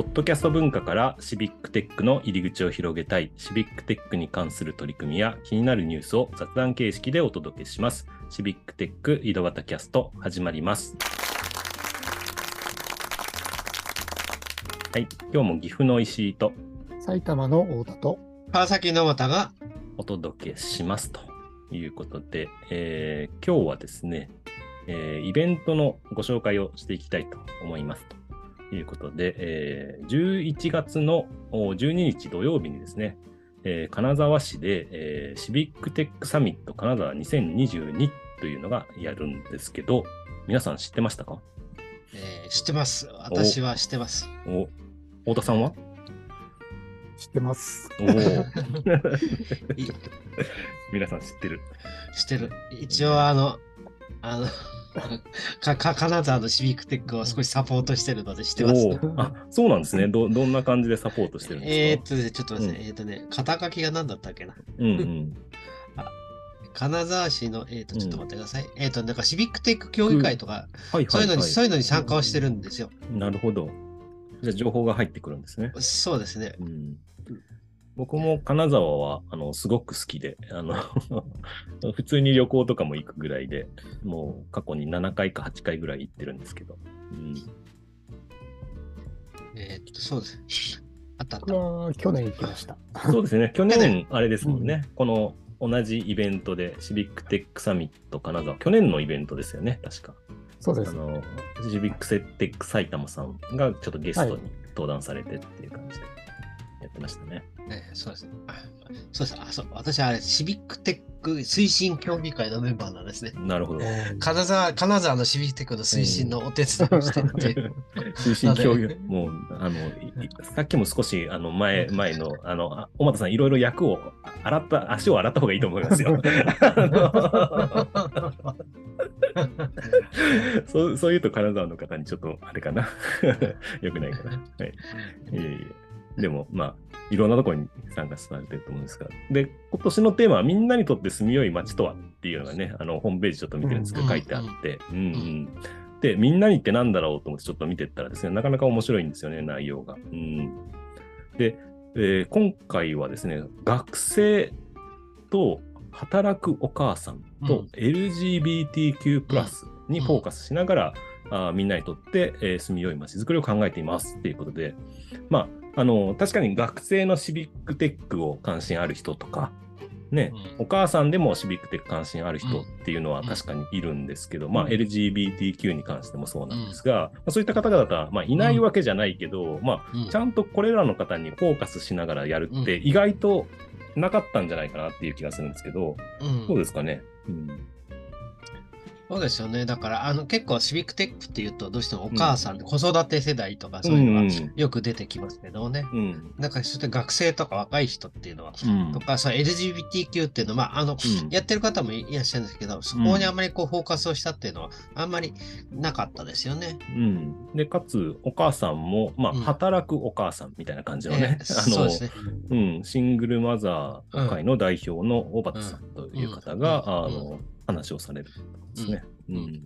ポッドキャスト文化からシビックテックの入り口を広げたい、シビックテックに関する取り組みや気になるニュースを雑談形式でお届けします。シビックテック井戸端キャスト始まります。はい、今日も岐阜の石井と埼玉の大田と川崎の又がお届けしますということで、えー今日はですね、えーイベントのご紹介をしていきたいと思いますということで、えー11月のお12日土曜日にですね、えー金沢市で、えーシビックテックサミット金沢2022というのがやるんですけど、皆さん知ってましたか？えー知ってます。私は知ってます。お太田さんは？知ってます。お 皆さん知ってる。知ってる。一応あの、あの、か か金沢のシビックテックを少しサポートしてるので知ってます。あ、そうなんですね。どどんな感じでサポートしてるんですか？えーっとね、ちょっと待ってね、うんえーっとね、肩書きが何だったっけな？うんうん。金沢市の、えーっと、ちょっと待ってください。えーっと、なんかシビックテック協議会とか、はいそういうのに、はいはい。そういうのに参加をしてるんですよ。なるほど。じゃあ情報が入ってくるんですね。そうですね。うん、僕も金沢はあのすごく好きで、あの 普通に旅行とかも行くぐらいで、もう過去に7回か8回ぐらい行ってるんですけど。うん、えーっと、そうです。あったあっ僕は去年行きました。そうですね、去去年？あれですもんね、この同じイベントでシビックテックサミット金沢、去年のイベントですよね、確か。そうです。あのシビックセテック埼玉さんがちょっとゲストに登壇されてっていう感じでやってましたね。えーそうです。あそうです。あ、そう。私、あれ、シビックテック推進協議会のメンバーなんですね。なるほど。金沢、金沢のシビックテックの推進のお手伝いをしてるっていう。通信共有、もう、あの、いいさっきも少し、あの、前、前の、あの、あ小俣さん、いろいろ役を洗った、足を洗った方がいいと思いますよ。そう、そう言うと金沢の方にちょっと、あれかな。よくないかな。はい。いえいえでも、まあ、いろんなところに参加されてると思うんですが。で、今年のテーマは、みんなにとって住みよい街とはっていうのがね、あの、ホームページちょっと見てるんですけど、うん書いてあって、うんうん。で、みんなにってなんだろうと思ってちょっと見てったらですね、なかなか面白いんですよね、内容が。うん、で、えー今回はですね、学生と働くお母さんとうん LGBTQ+, にフォーカスしながら、あーみんなにとって、えー住みよい街づくりを考えていますっていうことで、まあ、あの、確かに学生のシビックテックを関心ある人とか、ね、うん。お母さんでもシビックテック関心ある人っていうのは確かにいるんですけど、まあ、LGBTQ に関してもそうなんですが、まあそういった方々は、まあ、いないわけじゃないけど、まうん。あ、ちゃんとこれらの方にフォーカスしながらやるって意外となかったんじゃないかなっていう気がするんですけど、うん。どうですかね？うんそうですよね。だから、あの、結構シビックテックっていうと、どうしてもお母さんで子育て世代とかそういうのがよく出てきますけどね。うん。なんか、そして学生とか若い人っていうのは、うん。とか、そう LGBTQ っていうのは、まあ、あの、うん。やってる方もいらっしゃるんですけど、そこにあんまりこうフォーカスをしたっていうのは、あんまりなかったですよね。うん、でかつお母さんも、まあ、うん。働くお母さんみたいな感じのね、えーそうですね。うん、シングルマザー会の代表の小畑さんという方が、うん。あの話をされるんですね。うん。うん。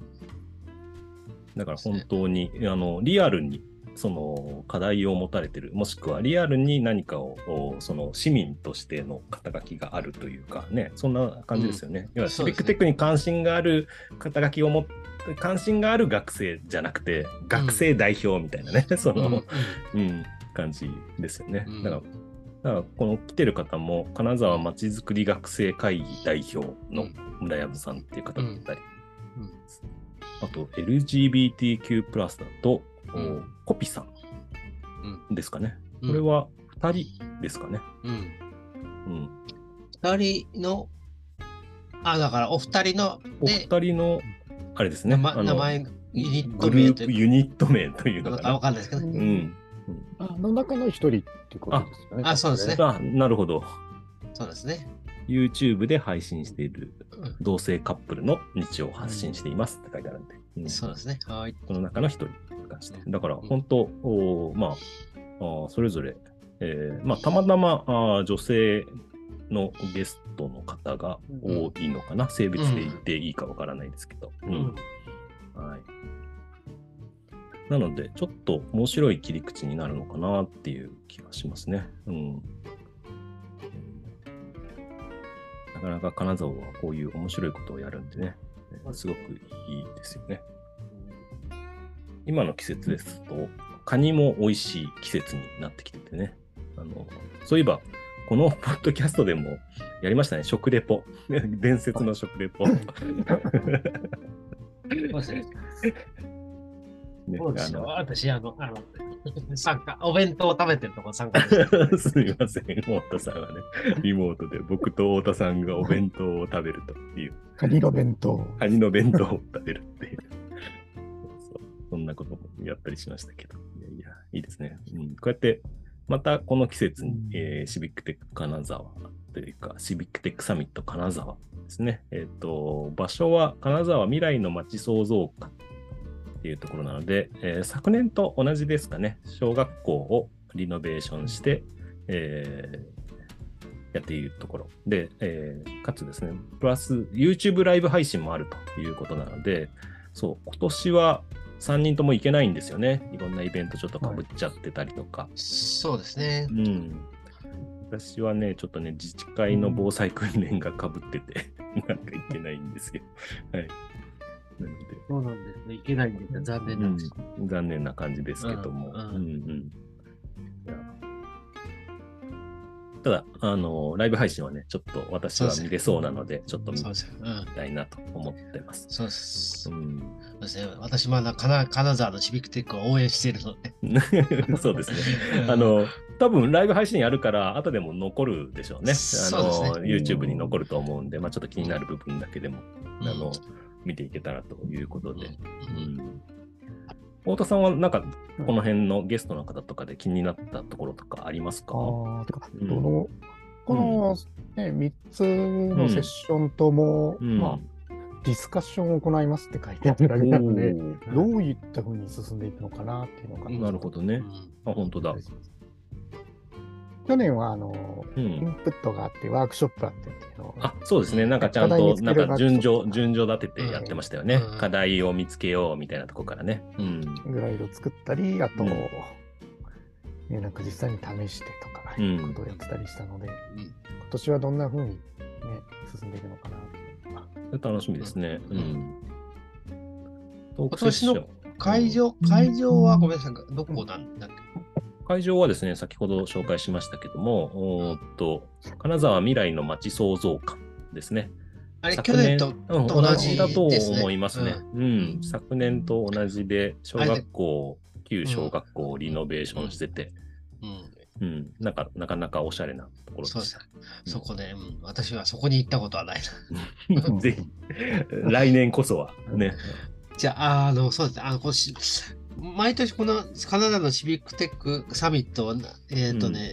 だから本当にあのリアルにその課題を持たれてるもしくはリアルに何かをおその市民としての肩書きがあるというかねそんな感じですよね。要はシビックテックに関心がある肩書きを持って関心がある学生じゃなくて学生代表みたいなね、その、うん。うん、感じですよね。うん。だから、だからこの来てる方も、金沢まちづくり学生会議代表の村山さんっていう方だったり、うんあと LGBTQ+, だと、おうんコピさんうんですかね。うんこれは2人ですかね。うんうん、二人の、あ、だからお二人の、おで、二人の、あれですね。名前あの名前、ユニッグトループ、名というユニット名というのか、わかな。かんないですけど、うんうん。あの中の一人っていうことですよね。あそうですねあ、なるほど。そうですね。YouTube で配信しているうん同性カップルの日常を発信していますって書いてあるんで、うんそうですね。はい。この中の一人に関して。だから本当、おーまああー、それぞれ、えーまあ、たまたまあー女性のゲストの方が多いのかな、性別で言っていいかわからないですけど。うんはいなので、ちょっと面白い切り口になるのかなっていう気がしますね。うん。なかなか金沢はこういう面白いことをやるんでね、すごくいいですよね。今の季節ですと、カニも美味しい季節になってきててね。あのそういえば、このポッドキャストでもやりましたね、食レポ。伝説の食レポ。ね、そうですよ。私、あの、あの、参加、お弁当を食べてるとこ参加 すみません、太田さんはね、リモートで僕と太田さんがお弁当を食べるという。カニの弁当。カニの弁当を食べるっていう。そうそんなこともやったりしましたけど。いやいや、いいですね。うん、こうやって、またこの季節に、えー、シビックテック金沢というか、シビックテックサミット金沢ですね。えっ、ー、と、場所は金沢未来の街創造館っていうところなので、えー、昨年と同じですかね、小学校をリノベーションして、えー、やっているところで、えー、かつですね、プラス YouTube ライブ配信もあるということなので、そう、今年は3人とも行けないんですよね。いろんなイベントちょっとかぶっちゃってたりとか。はい、そうですね。うん。私はね、ちょっとね、自治会の防災訓練がかぶってて、なんか行けないんですよ。はい。なので。そうなんですね。いけないんです残念なんです、うん、残念な感じですけども。うんうん、ただ、あの、ライブ配信はね、ちょっと私は見れそうなので、ちょっと見たいなと思ってます。そうです。私も金金沢のシビックテックを応援しているので。そうですね。あの、多分ライブ配信やるから、後でも残るでしょうね。あの、ね、YouTube に残ると思うんで、まあちょっと気になる部分だけでも、あの、見ていけたらということで。うん太田さんはなんかこの辺のゲストの方とかで気になったところとかありますか、あてか、うん、このこの、ね、3つのセッションとも、うん、まあ、ディスカッションを行いますって書いてあるだけなので、どういったふうに進んでいくのかなっていうのが。なるほどね。あ、本当だ。去年はあの、うん、インプットがあってワークショップあってっていうのあそうですね、なんかちゃんとなんか順序順序立ててやってましたよね、うん、課題を見つけようみたいなとこからね。うん、グライド作ったり、あと、うん、ね、なんか実際に試してとか、いうことをやってたりしたので、今年はどんなふうに、ね、進んでいくのかな楽しみですね。うん。今年の会場、会場はごめんなさい、どこなんだっけ？会場はですね、先ほど紹介しましたけども、おっと金沢未来の街創造館ですね。あれ、去年と同じ、だと思いますね。うん、うん、昨年と同じで、小学校、旧小学校をリノベーションしてて、うん、うん、なんかなかなかおしゃれなところでした。そこで、うん、私はそこに行ったことはないな。ぜひ、来年こそはね。じゃあ、あの、そうです。ね、あの、こ毎年このカナダのシビックテックサミットは、えっ、ー、とね、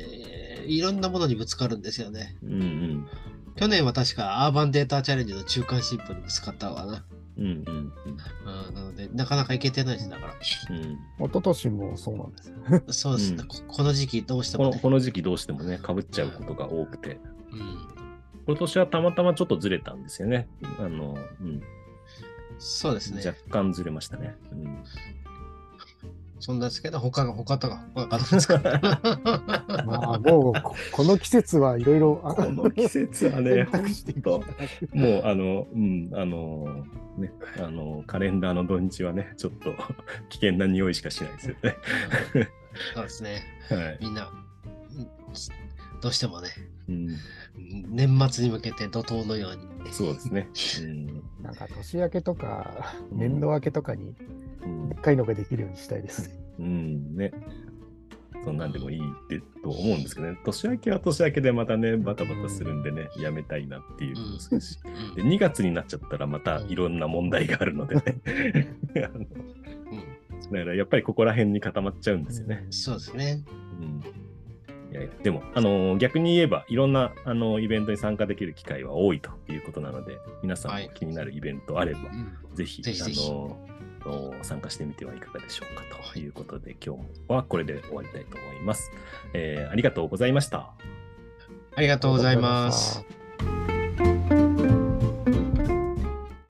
うん、いろんなものにぶつかるんですよね。うんうん、去年は確かアーバンデータチャレンジの中間進歩にぶつかったわな。うんうんうん、なので、なかなかいけてないです、だから。うん、一昨年もそうなんですよ。そうですね、うん、この時期どうしても、ね、この時期どうしてもね、かぶっちゃうことが多くて。うん、今年はたまたまちょっとずれたんですよね。あの、うん。そうですね。若干ずれましたね。うんそんなですけど、他が、他とか、他がですか。まあ、もうこ、この季節はいろいろ、この季節はね、もう、あの、うん、あの、ね、あの、カレンダーの土日はね、ちょっと危険な匂いしかしないですよね。そうですね。はい、みんな、どうしてもね、うん、年末に向けて怒涛のように。そうですね。うん、なんか年明けとか、年度明けとかに、でっかいのができるようにしたいです。ね。うん、ね。そんなんでもいいってと思うんですけどね、年明けは年明けでまたね、バタバタするんでね、うん、やめたいなっていうのするし、うん、で、2月になっちゃったらまたいろんな問題があるのでね。だからやっぱりここら辺に固まっちゃうんですよね。そうですね。うん。いやでも、あのー、逆に言えば、いろんな、あのー、イベントに参加できる機会は多いということなので、皆さんも気になるイベントあれば、はい、ぜひ、あのー、参加してみてはいかがでしょうかということで、今日はこれで終わりたいと思います。えー、ありがとうございました。ありがとうございます。